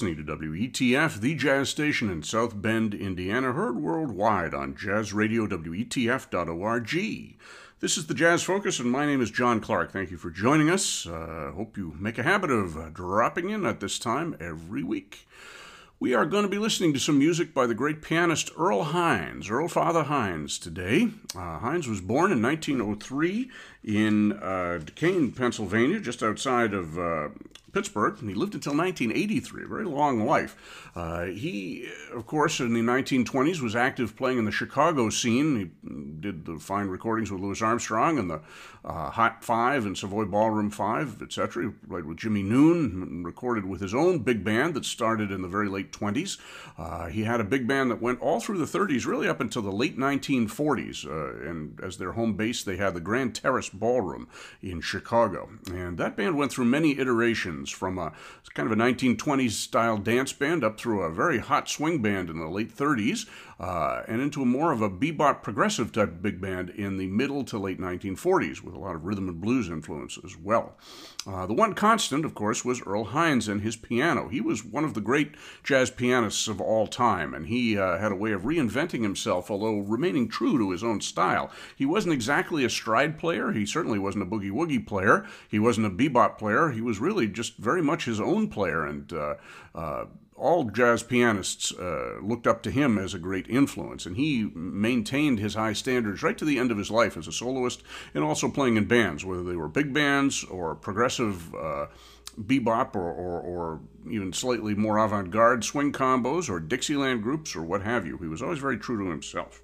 listening to WETF, the jazz station in South Bend, Indiana, heard worldwide on jazzradio.wetf.org. This is the Jazz Focus, and my name is John Clark. Thank you for joining us. Uh, hope you make a habit of uh, dropping in at this time every week. We are going to be listening to some music by the great pianist Earl Hines, Earl Father Hines, today. Uh, Hines was born in 1903 in uh, Duquesne, Pennsylvania, just outside of uh, Pittsburgh, and he lived until 1983, a very long life. Uh, he, of course, in the 1920s was active playing in the Chicago scene. He did the fine recordings with Louis Armstrong and the uh, Hot Five and Savoy Ballroom Five, etc. He played with Jimmie Noone and recorded with his own big band that started in the very late 20s. Uh, he had a big band that went all through the 30s, really up until the late 1940s. Uh, and as their home base, they had the Grand Terrace Ballroom in Chicago. And that band went through many iterations from a kind of a 1920s style dance band up through a very hot swing band in the late 30s uh, and into a more of a bebop progressive type big band in the middle to late 1940s with a lot of rhythm and blues influence as well. Uh, the one constant, of course, was Earl Hines and his piano. He was one of the great jazz pianists of all time, and he uh, had a way of reinventing himself, although remaining true to his own style. He wasn't exactly a stride player. He certainly wasn't a boogie woogie player. He wasn't a bebop player. He was really just very much his own player, and uh, uh all jazz pianists uh, looked up to him as a great influence, and he maintained his high standards right to the end of his life as a soloist and also playing in bands, whether they were big bands or progressive uh, bebop or, or, or, even slightly more avant garde swing combos or Dixieland groups or what have you. He was always very true to himself.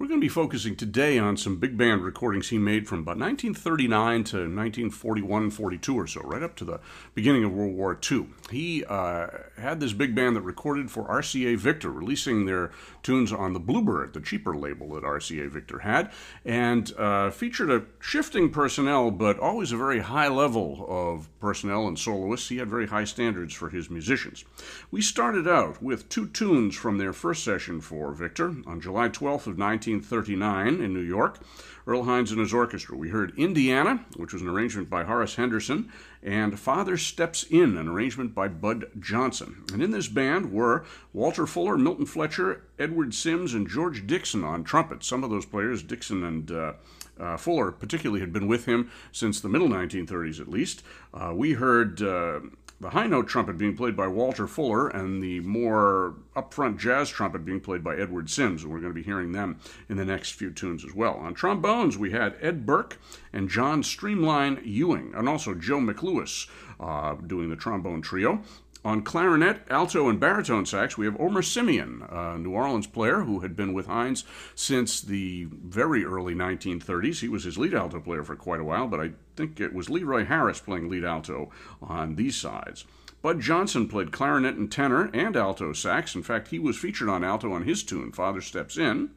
We're going to be focusing today on some big band recordings he made from about 1939 to 1941 42 or so, right up to the beginning of World War II. He uh, had this big band that recorded for RCA Victor, releasing their tunes on the Bluebird, the cheaper label that RCA Victor had, and uh, featured a shifting personnel, but always a very high level of personnel and soloists. He had very high standards for his musicians. We started out with two tunes from their first session for Victor on July 12th of 19. 1939 in New York. Earl Hines and his orchestra. We heard Indiana, which was an arrangement by Horace Henderson, and Father Steps In, an arrangement by Budd Johnson. And in this band were Walter Fuller, Milton Fletcher, Edward Sims, and George Dixon on trumpet. Some of those players, Dixon and uh, uh, Fuller particularly had been with him since the middle 1930s at least. Uh, we heard uh, the high note trumpet being played by Walter Fuller and the more upfront jazz trumpet being played by Edward Sims, and we're going to be hearing them in the next few tunes as well. On trombones, we had Ed Burke and John Streamline Ewing, and also Joe McLewis uh, doing the trombone trio. On clarinet, alto, and baritone sax, we have Omer Simeon, a New Orleans player who had been with Hines since the very early 1930s. He was his lead alto player for quite a while, but I think it was Leroy Harris playing lead alto on these sides. Budd Johnson played clarinet and tenor and alto sax. In fact, he was featured on alto on his tune, Father Steps In.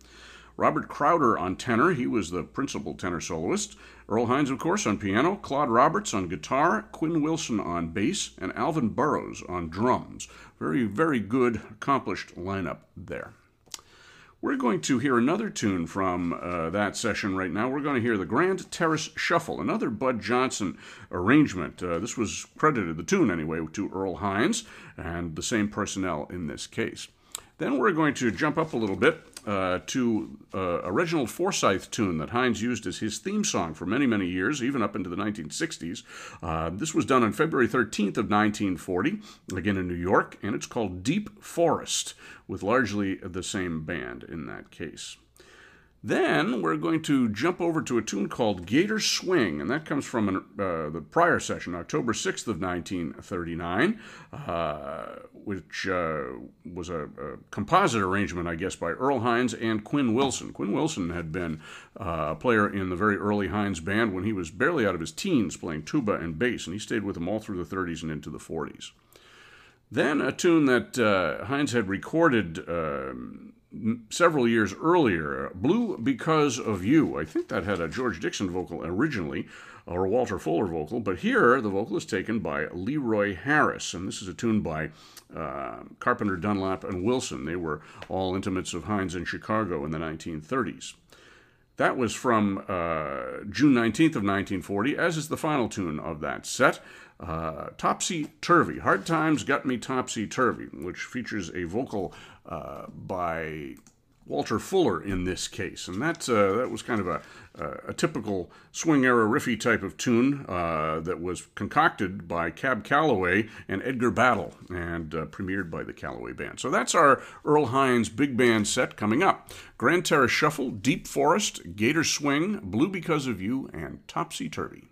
Robert Crowder on tenor, he was the principal tenor soloist. Earl Hines, of course, on piano, Claude Roberts on guitar, Quinn Wilson on bass, and Alvin Burroughs on drums. Very, very good, accomplished lineup there. We're going to hear another tune from uh, that session right now. We're going to hear the Grand Terrace Shuffle, another Budd Johnson arrangement. Uh, this was credited, the tune anyway, to Earl Hines and the same personnel in this case. Then we're going to jump up a little bit uh, to uh, a Reginald Forsythe tune that Hines used as his theme song for many, many years, even up into the 1960s. Uh, this was done on February 13th of 1940, again in New York, and it's called Deep Forest, with largely the same band in that case. Then we're going to jump over to a tune called Gator Swing, and that comes from an, uh, the prior session, October 6th of 1939, uh, which uh, was a, a, composite arrangement, I guess, by Earl Hines and Quinn Wilson. Quinn Wilson had been uh, a player in the very early Hines band when he was barely out of his teens playing tuba and bass, and he stayed with them all through the 30s and into the 40s. Then a tune that uh, Hines had recorded um, several years earlier, Blue Because of You. I think that had a George Dixon vocal originally, or a Walter Fuller vocal, but here the vocal is taken by Leroy Harris, and this is a tune by uh, Carpenter, Dunlap, and Wilson. They were all intimates of Hines in Chicago in the 1930s. That was from uh, June 19th of 1940, as is the final tune of that set. Uh, Topsy Turvy. Hard Times Got Me Topsy Turvy, which features a vocal uh, by Walter Fuller in this case, and that uh, that was kind of a, a typical swing era riffy type of tune uh, that was concocted by Cab Calloway and Edgar Battle, and uh, premiered by the Calloway Band. So that's our Earl Hines big band set coming up: Grand Terrace Shuffle, Deep Forest, Gator Swing, Blue Because of You, and Topsy Turvy.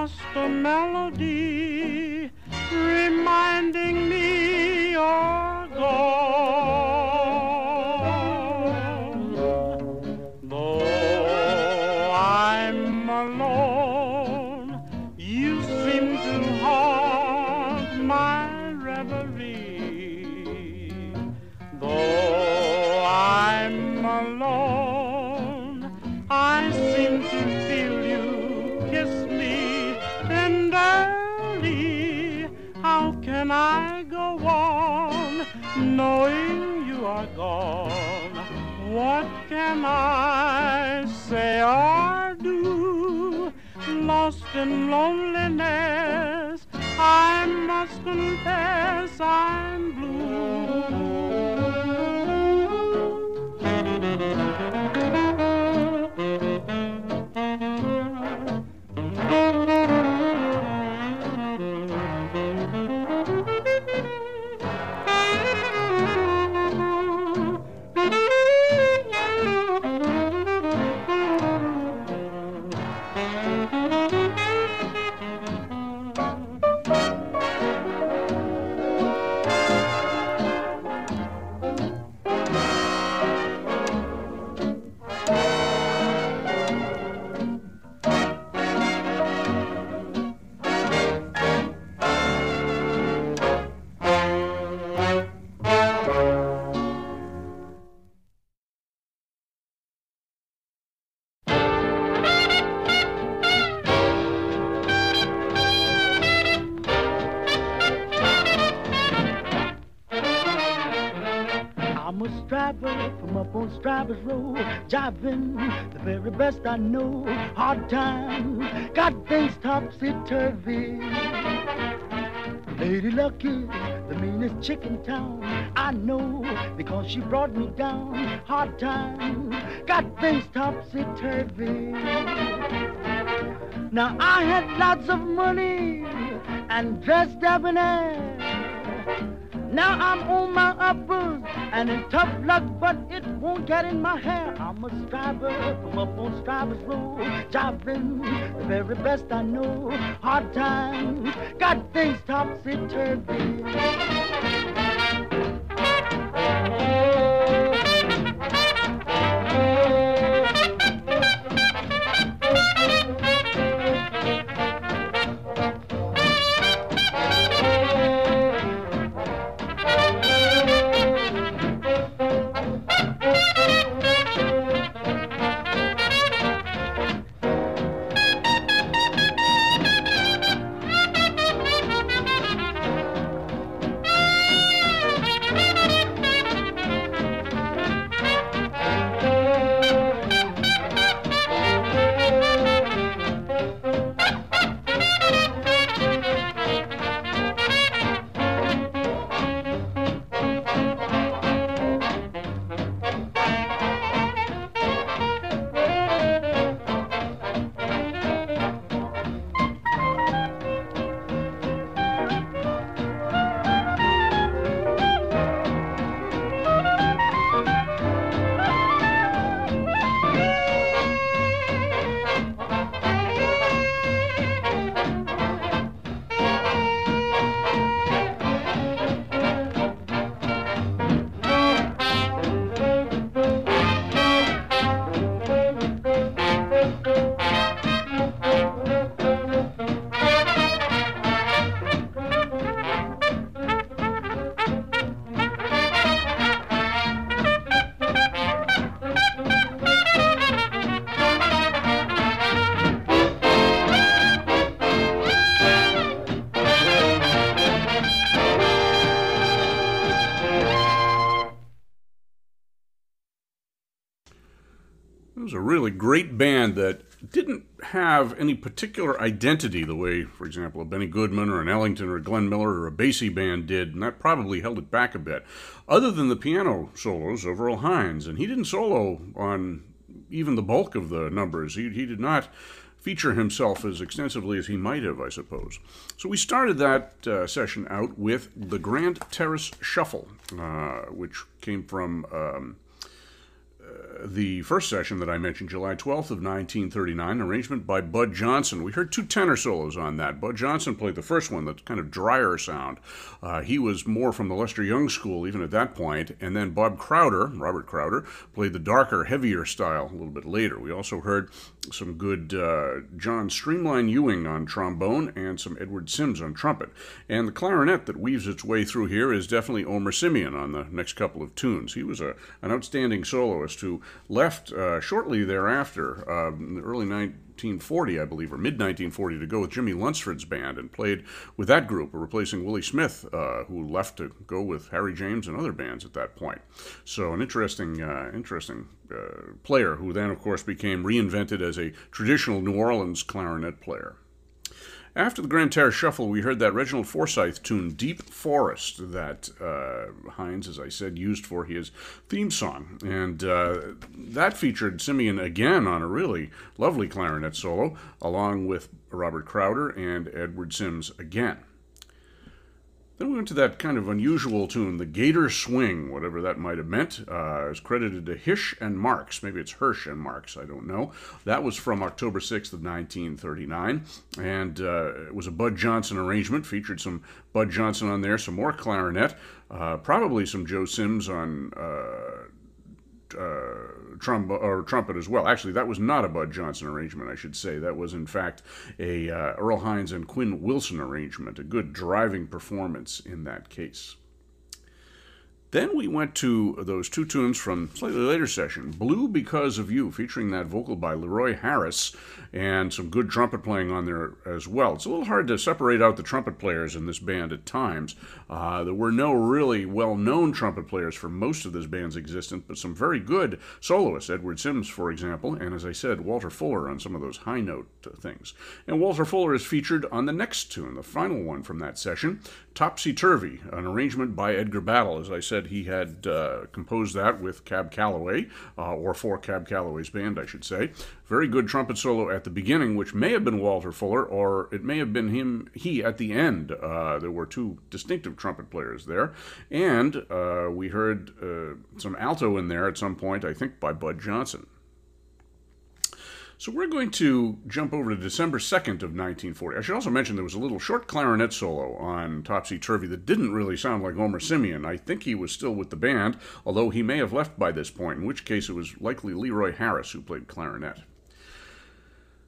Just a melody reminding me you're. Confess a striver from up on Striver's Row, jiving the very best I know. Hard times got things topsy turvy. Lady Luck is the meanest chick in town. I know because she brought me down. Hard times got things topsy turvy. Now I had lots of money and dressed debonair. Now I'm on my uppers and in tough luck, but it won't get in my hair. I'm a striver from up on Striver's Row, jiving the very best I know. Hard times got things topsy have any particular identity the way, for example, a Benny Goodman or an Ellington or a Glenn Miller or a Basie band did, and that probably held it back a bit, other than the piano solos of Earl Hines. And he didn't solo on even the bulk of the numbers. He, he did not feature himself as extensively as he might have, I suppose. So we started that uh, session out with the Grand Terrace Shuffle, uh, which came from. Um, the first session that I mentioned, July 12th of 1939, arrangement by Budd Johnson. We heard two tenor solos on that. Budd Johnson played the first one, the kind of drier sound. Uh, he was more from the Lester Young school, even at that point. And then Bob Crowder, Robert Crowder, played the darker, heavier style a little bit later. We also heard some good uh, John Streamline Ewing on trombone and some Edward Sims on trumpet. And the clarinet that weaves its way through here is definitely Omer Simeon on the next couple of tunes. He was a, an outstanding soloist who left uh, shortly thereafter, uh, in the early 1940, I believe, or mid 1940, to go with Jimmie Lunceford's band and played with that group, replacing Willie Smith, uh, who left to go with Harry James and other bands at that point. So an interesting, uh, interesting uh, player who then, of course, became reinvented as a traditional New Orleans clarinet player. After the Grand Terrace Shuffle, we heard that Reginald Forsythe tune Deep Forest that uh, Hines, as I said, used for his theme song. And uh, that featured Simeon again on a really lovely clarinet solo, along with Robert Crowder and Edward Sims again. Then we went to that kind of unusual tune, the Gator Swing, whatever that might have meant. Uh, it's credited to Hish and Marks. Maybe it's Hirsch and Marks, I don't know. That was from October 6th of 1939, and uh, it was a Budd Johnson arrangement, featured some Budd Johnson on there, some more clarinet, uh, probably some Joe Sims on uh, trump- or trumpet as well. Actually, that was not a Budd Johnson arrangement, I should say. That was, in fact, a uh, Earl Hines and Quinn Wilson arrangement. A good driving performance in that case. Then we went to those two tunes from slightly later session, Blue Because of You, featuring that vocal by Leroy Harris and some good trumpet playing on there as well. It's a little hard to separate out the trumpet players in this band at times. Uh, there were no really well-known trumpet players for most of this band's existence, but some very good soloists, Edward Sims, for example, and as I said, Walter Fuller on some of those high note things. And Walter Fuller is featured on the next tune, the final one from that session, Topsy Turvy, an arrangement by Edgar Battle. As I said, he had uh, composed that with Cab Calloway, uh, or for Cab Calloway's band, I should say. Very good trumpet solo at the beginning, which may have been Walter Fuller, or it may have been him, he at the end. Uh, there were two distinctive trumpet players there. And uh, we heard uh, some alto in there at some point, I think by Budd Johnson. So we're going to jump over to December 2nd of 1940. I should also mention there was a little short clarinet solo on Topsy Turvy that didn't really sound like Omer Simeon. I think he was still with the band, although he may have left by this point, in which case it was likely Leroy Harris who played clarinet.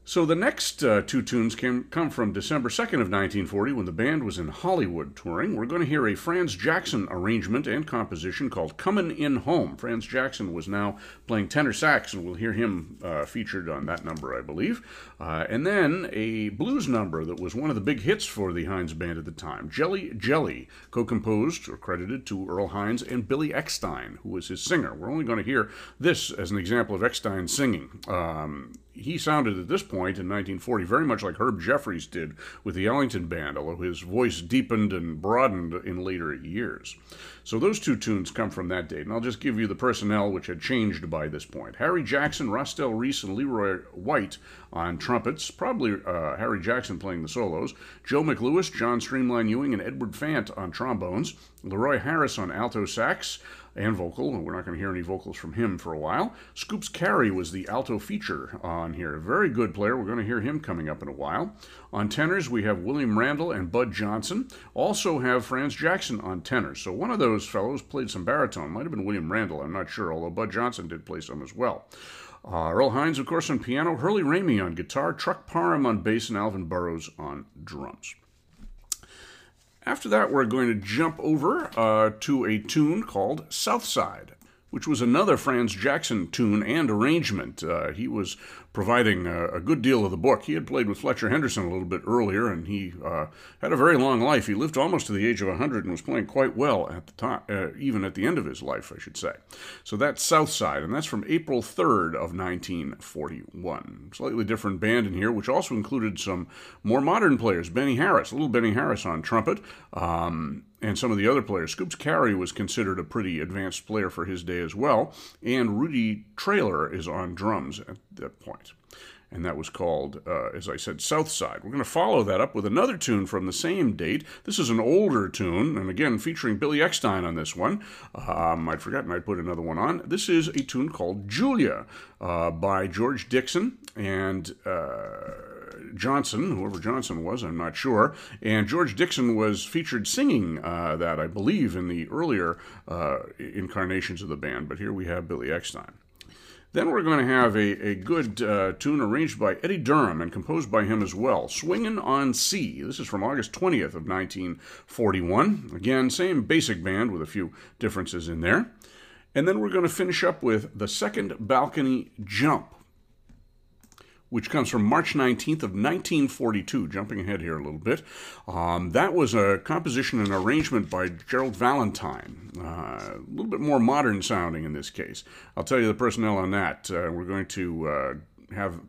So the next uh, two tunes came, come from December 2nd of 1940 when the band was in Hollywood touring. We're going to hear a Franz Jackson arrangement and composition called Comin' In Home. Franz Jackson was now playing tenor sax, and we'll hear him uh, featured on that number, I believe. Uh, and then a blues number that was one of the big hits for the Hines band at the time, Jelly Jelly, co-composed or credited to Earl Hines and Billy Eckstine, who was his singer. We're only going to hear this as an example of Eckstine singing. Um, he sounded at this point in 1940 very much like Herb Jeffries did with the Ellington Band, although his voice deepened and broadened in later years. So those two tunes come from that date, and I'll just give you the personnel which had changed by this point. Harry Jackson, Rostelle Reese, and Leroy White on trumpets, probably uh, Harry Jackson playing the solos, Joe McLewis, John Streamline Ewing, and Edward Fant on trombones, Leroy Harris on alto sax, and vocal. We're not going to hear any vocals from him for a while. Scoops Carey was the alto feature on here. A Very good player. We're going to hear him coming up in a while. On tenors, we have William Randall and Budd Johnson. Also have Franz Jackson on tenors. So one of those fellows played some baritone. Might have been William Randall, I'm not sure, although Budd Johnson did play some as well. Uh, Earl Hines, of course, on piano, Hurley Ramey on guitar, Truck Parham on bass, and Alvin Burroughs on drums. After that, we're going to jump over uh, to a tune called Southside, which was another Franz Jackson tune and arrangement. Uh, he was providing a, a, good deal of the book. He had played with Fletcher Henderson a little bit earlier, and he uh, had a very long life. He lived almost to the age of 100 and was playing quite well at the time, uh, even at the end of his life, I should say. So that's Southside, and that's from April 3rd of 1941. Slightly different band in here, which also included some more modern players. Benny Harris, a little Benny Harris on trumpet. Um, and some of the other players. Scoops Carey was considered a pretty advanced player for his day as well, and Rudy Traylor is on drums at that point. And that was called, uh, as I said, Southside. We're going to follow that up with another tune from the same date. This is an older tune, and again, featuring Billy Eckstine on this one. Um, I'd forgotten I'd put another one on. This is a tune called Julia uh, by George Dixon and. Uh, Johnson, whoever Johnson was, I'm not sure. And George Dixon was featured singing uh, that, I believe, in the earlier uh, incarnations of the band. But here we have Billy Eckstine. Then we're going to have a, a good uh, tune arranged by Eddie Durham and composed by him as well, Swingin' on C. This is from August 20th of 1941. Again, same basic band with a few differences in there. And then we're going to finish up with The Second Balcony Jump which comes from March 19th of 1942. Jumping ahead here a little bit. Um, that was a composition and arrangement by Gerald Valentine. Uh, a little bit more modern sounding in this case. I'll tell you the personnel on that. Uh, we're going to uh, have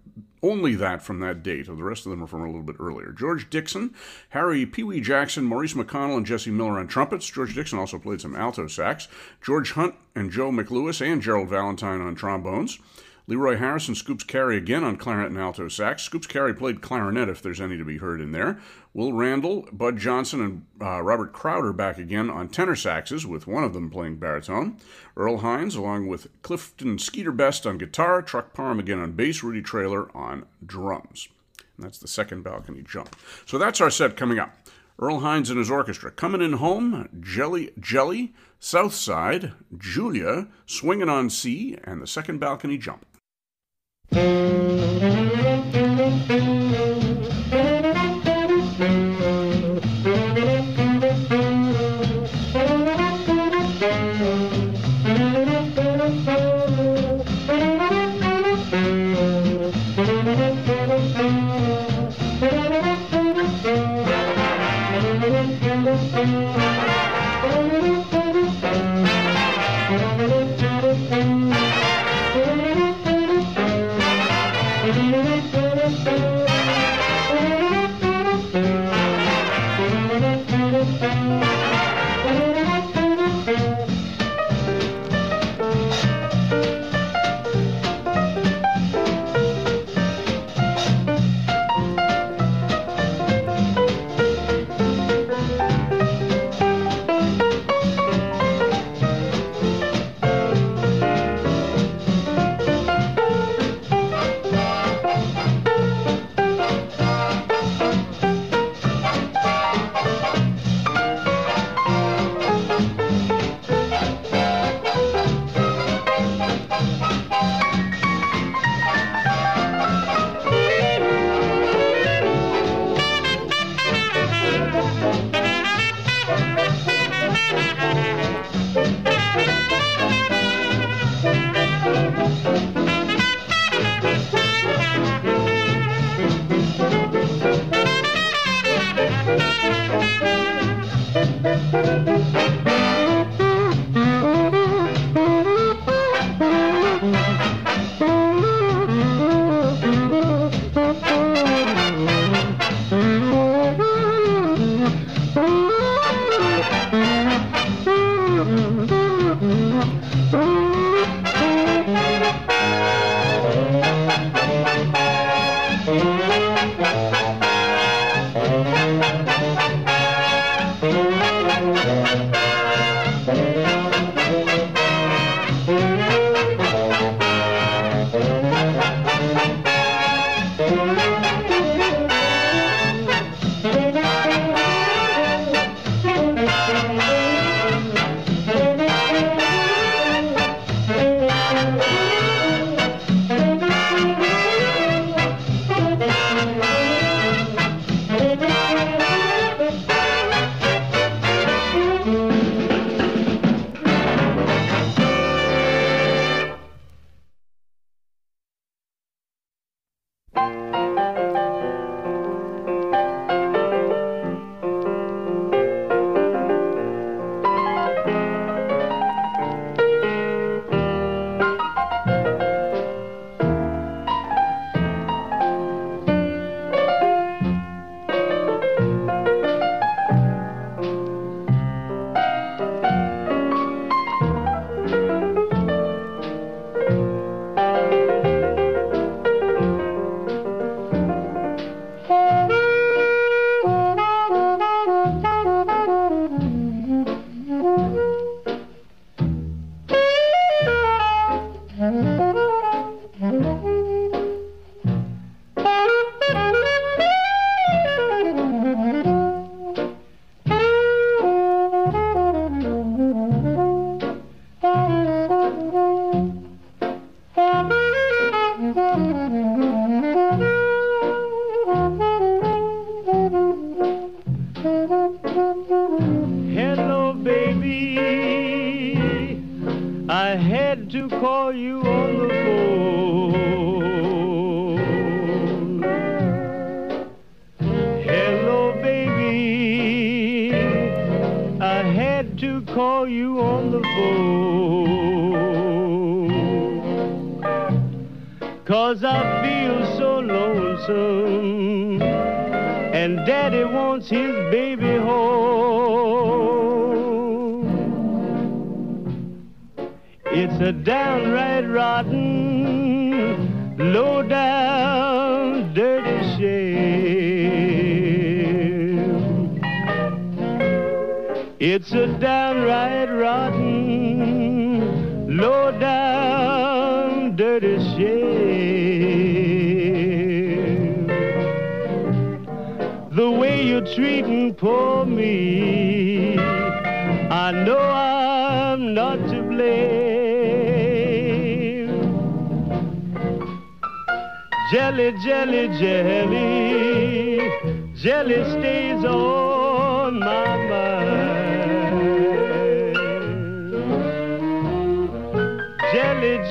only that from that date. The rest of them are from a little bit earlier. George Dixon, Harry Pee Wee Jackson, Maurice McConnell, and Jesse Miller on trumpets. George Dixon also played some alto sax. George Hunt and Joe McLewis and Gerald Valentine on trombones. Leroy Harrison, Scoops Carey again on clarinet and alto sax. Scoops Carey played clarinet if there's any to be heard in there. Will Randall, Budd Johnson, and uh, Robert Crowder back again on tenor saxes, with one of them playing baritone. Earl Hines, along with Clifton Skeeter Best on guitar, Truck Parham again on bass, Rudy Traylor on drums. And that's the second balcony jump. So that's our set coming up. Earl Hines and his orchestra. Coming in home, Jelly Jelly, Southside, Julia, Swinging on C, and the second balcony jump. Thank you.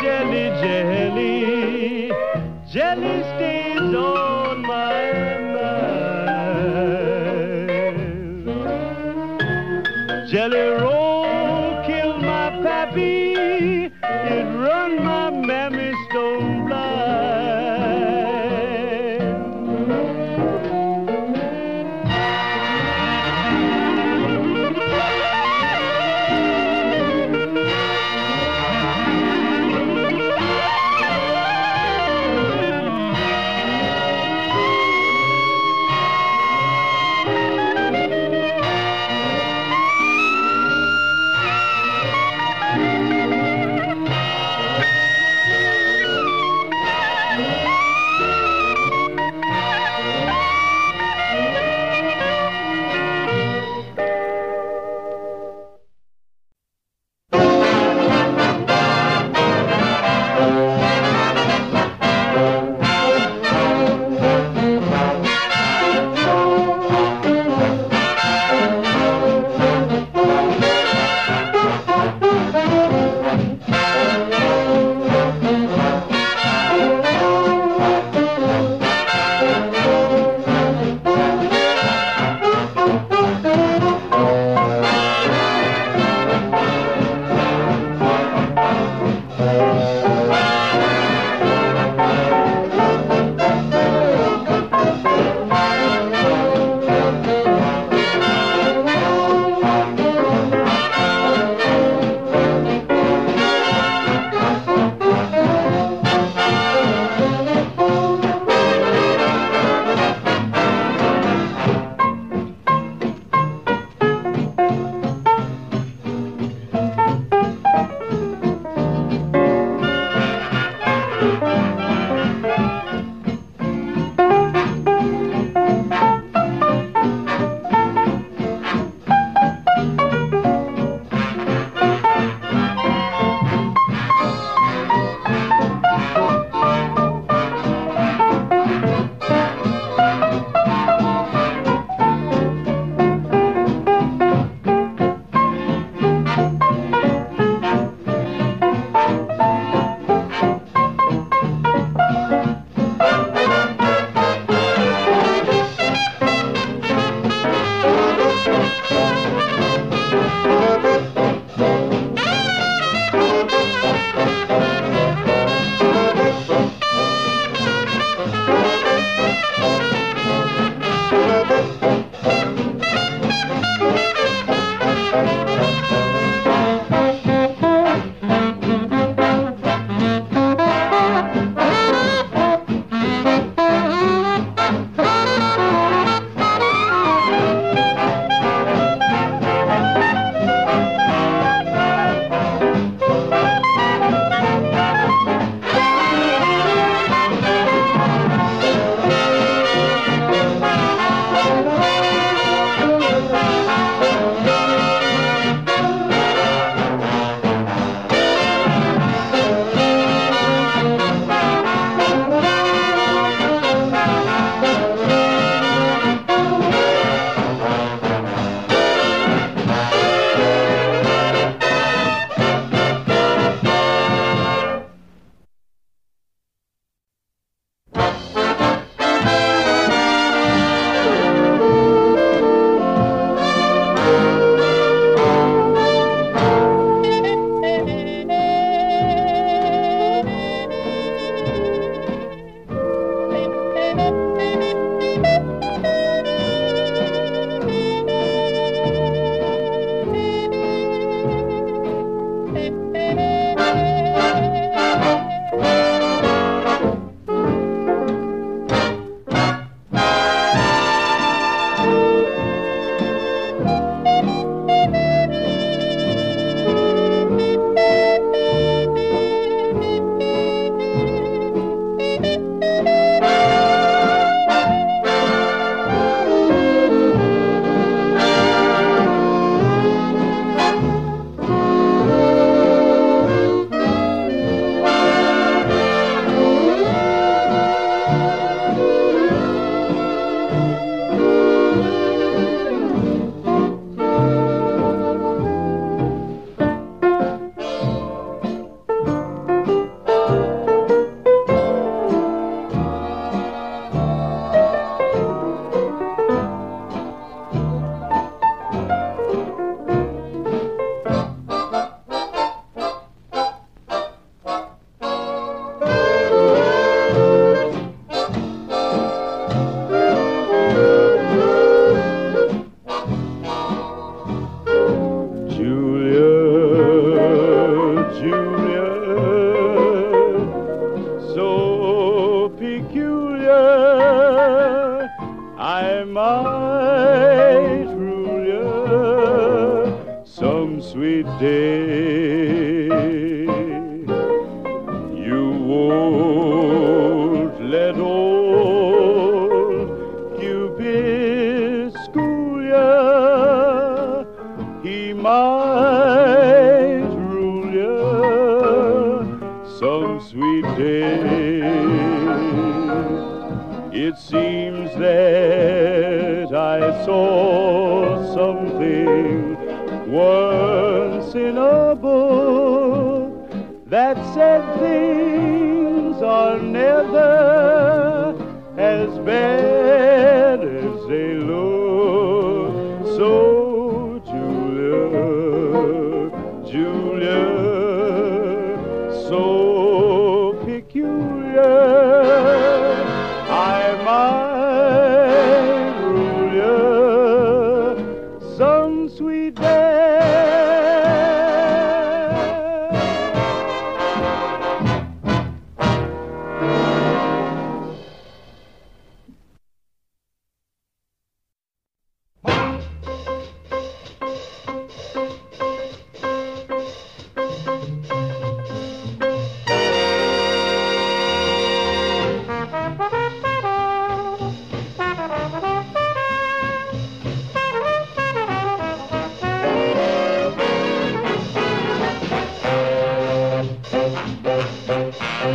Jelly, jelly,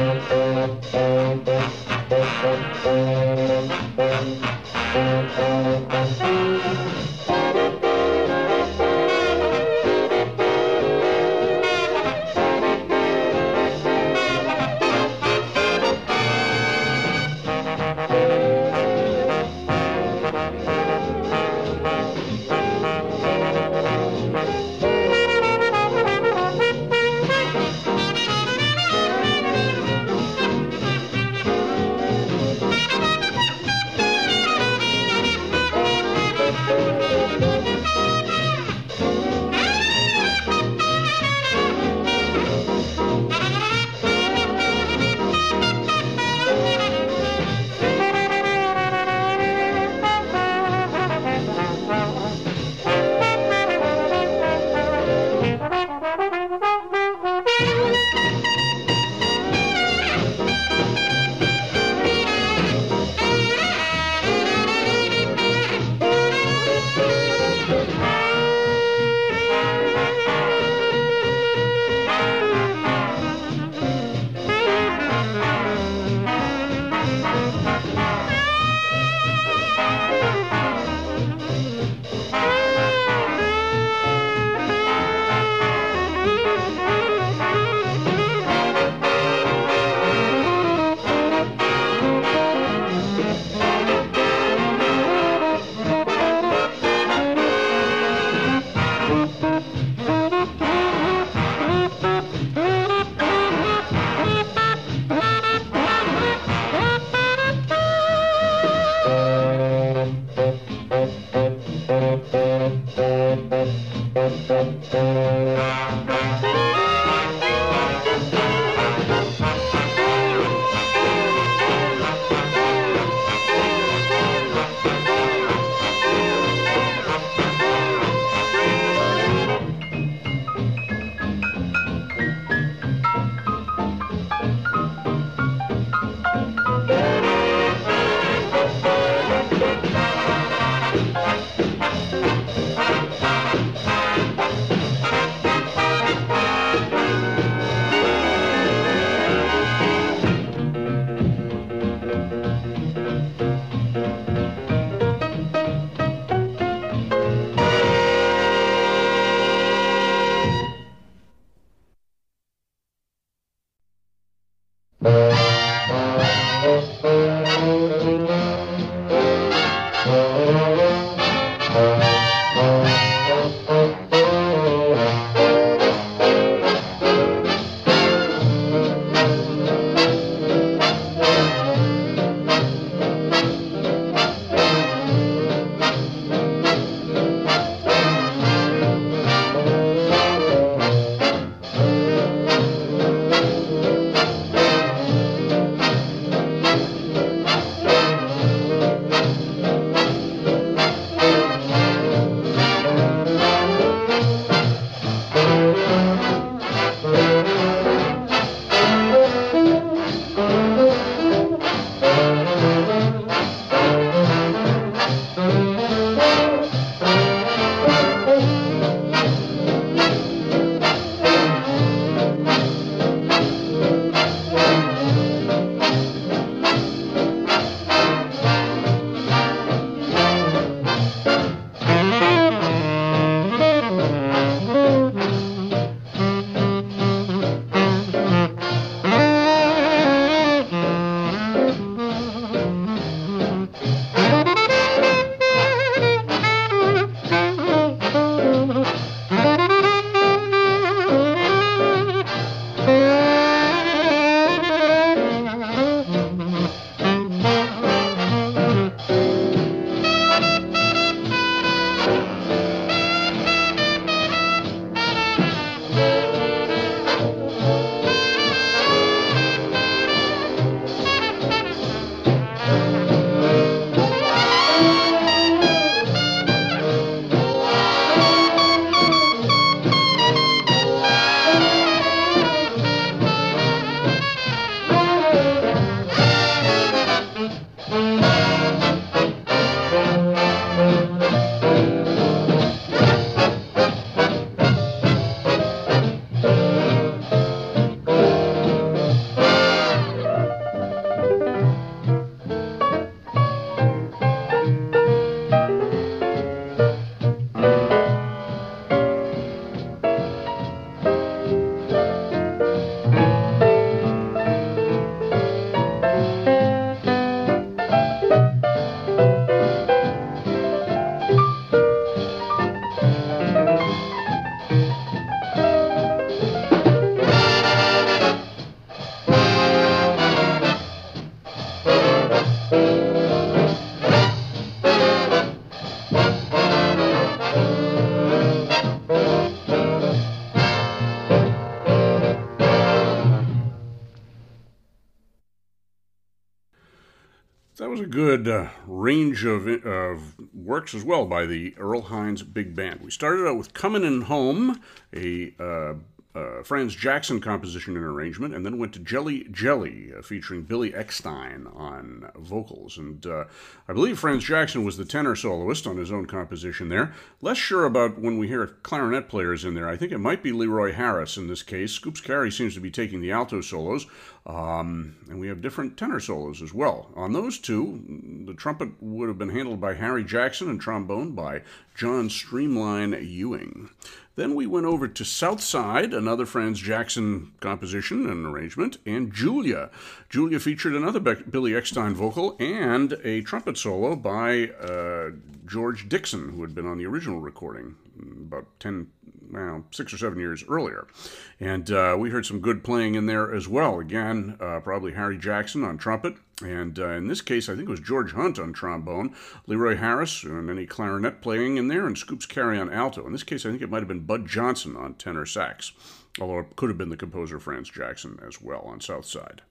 Thank you. Good uh, range of, of works as well by the Earl Hines Big Band. We started out with Coming in Home, a uh, uh, Franz Jackson composition and arrangement, and then went to Jelly Jelly, uh, featuring Billy Eckstine on vocals. And uh, I believe Franz Jackson was the tenor soloist on his own composition there. Less sure about when we hear clarinet players in there. I think it might be Leroy Harris in this case. Scoops Carey seems to be taking the alto solos. Um, and we have different tenor solos as well. On those two, the trumpet would have been handled by Harry Jackson and trombone by John Streamline Ewing. Then we went over to Southside, another Franz Jackson composition and arrangement, and Julia. Julia featured another Be- Billy Eckstine vocal and a trumpet solo by uh, George Dixon, who had been on the original recording about 10, well, six or seven years earlier. And uh, we heard some good playing in there as well. Again, uh, probably Harry Jackson on trumpet. And uh, in this case, I think it was George Hunt on trombone, Leroy Harris and any clarinet playing in there, and Scoops Carey on alto. In this case, I think it might have been Budd Johnson on tenor sax, although it could have been the composer Franz Jackson as well on South Side.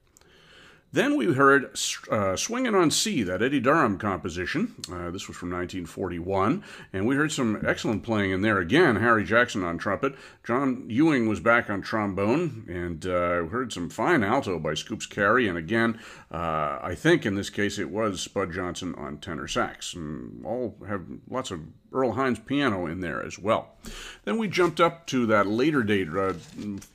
Then we heard uh, Swinging on C, that Eddie Durham composition. Uh, this was from 1941. And we heard some excellent playing in there. Again, Harry Jackson on trumpet. John Ewing was back on trombone. And uh, we heard some fine alto by Scoops Carey. And again, uh, I think in this case it was Budd Johnson on tenor sax. And all have lots of Earl Hines piano in there as well. Then we jumped up to that later date, uh,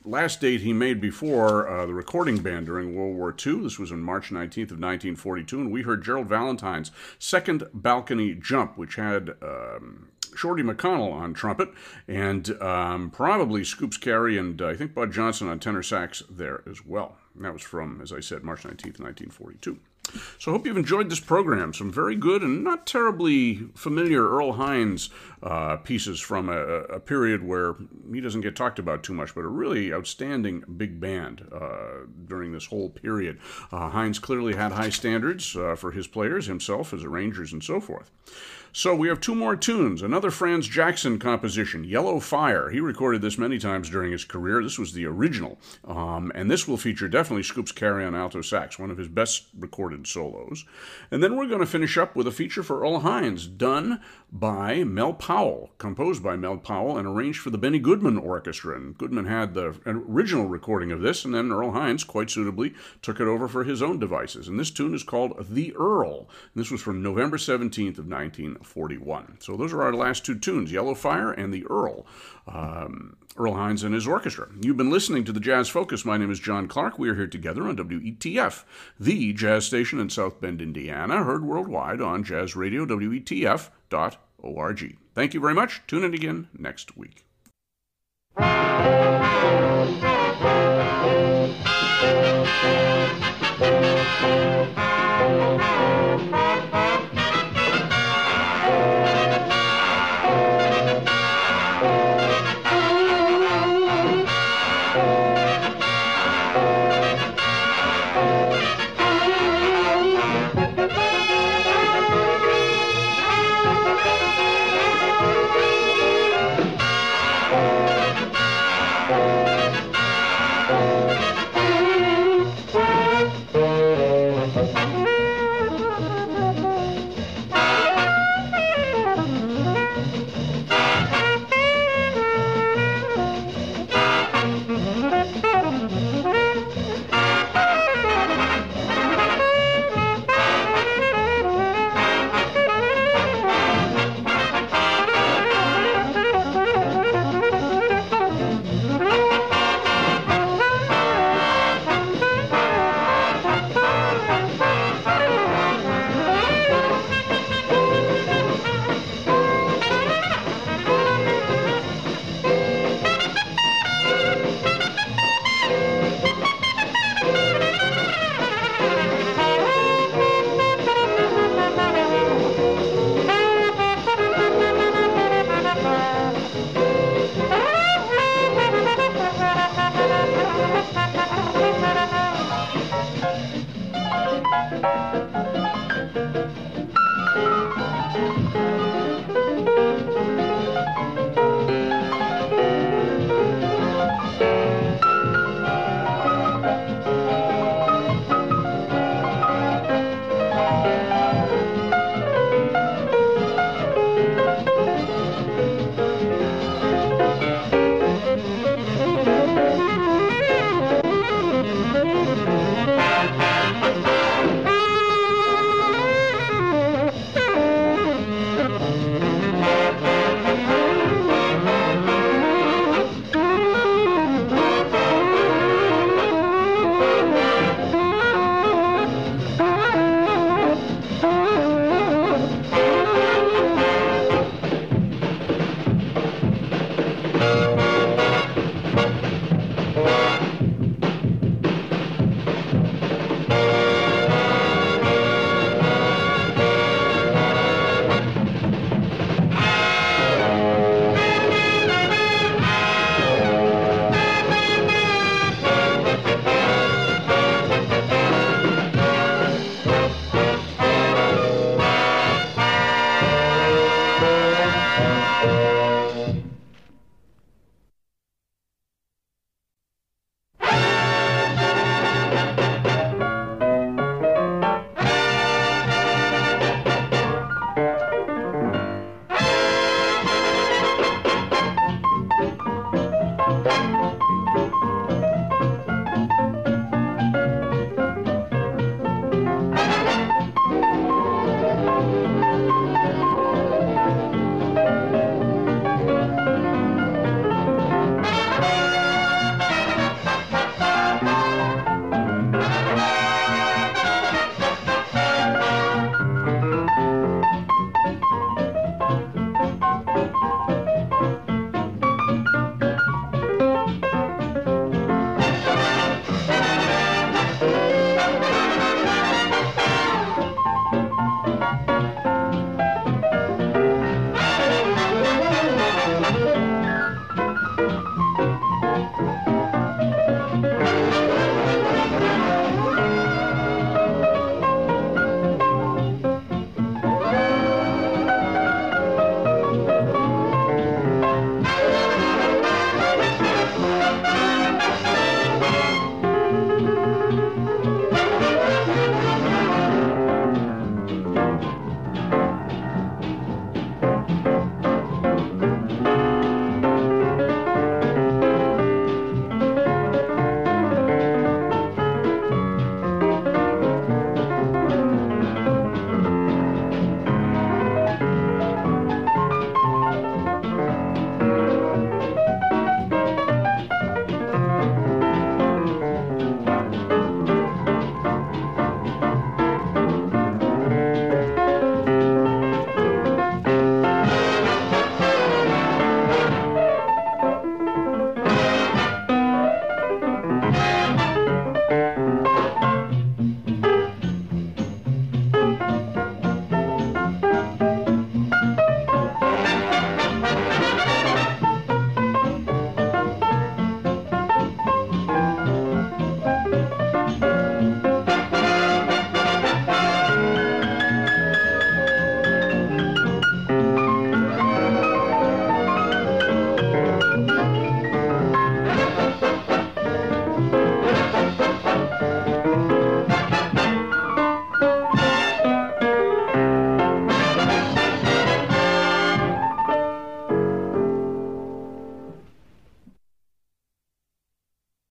last date he made before uh, the recording band during World War II. This was on March 19th of 1942, and we heard Gerald Valentine's second balcony jump, which had um, Shorty McConnell on trumpet, and um, probably Scoops Carey and uh, I think Budd Johnson on tenor sax there as well. And that was from, as I said, March 19th, 1942. So I hope you've enjoyed this program. Some very good and not terribly familiar Earl Hines uh, pieces from a, a, period where he doesn't get talked about too much, but a really outstanding big band uh, during this whole period. Uh, Hines clearly had high standards uh, for his players, himself, as arrangers, and so forth. So we have two more tunes. Another Franz Jackson composition, Yellow Fire. He recorded this many times during his career. This was the original. Um, and this will feature definitely Scoops Carey on alto sax, one of his best recorded solos. And then we're going to finish up with a feature for Earl Hines, done by Mel Powell, composed by Mel Powell and arranged for the Benny Goodman Orchestra. And Goodman had the original recording of this, and then Earl Hines, quite suitably, took it over for his own devices. And this tune is called The Earl. And this was from November 17th of 1941. So those are our last two tunes, Yellow Fire and The Earl. Um, Earl Hines and his orchestra. You've been listening to the Jazz Focus. My name is John Clark. We are here together on WETF, the jazz station in South Bend, Indiana, heard worldwide on Jazz Radio, WETF.org. Thank you very much. Tune in again next week.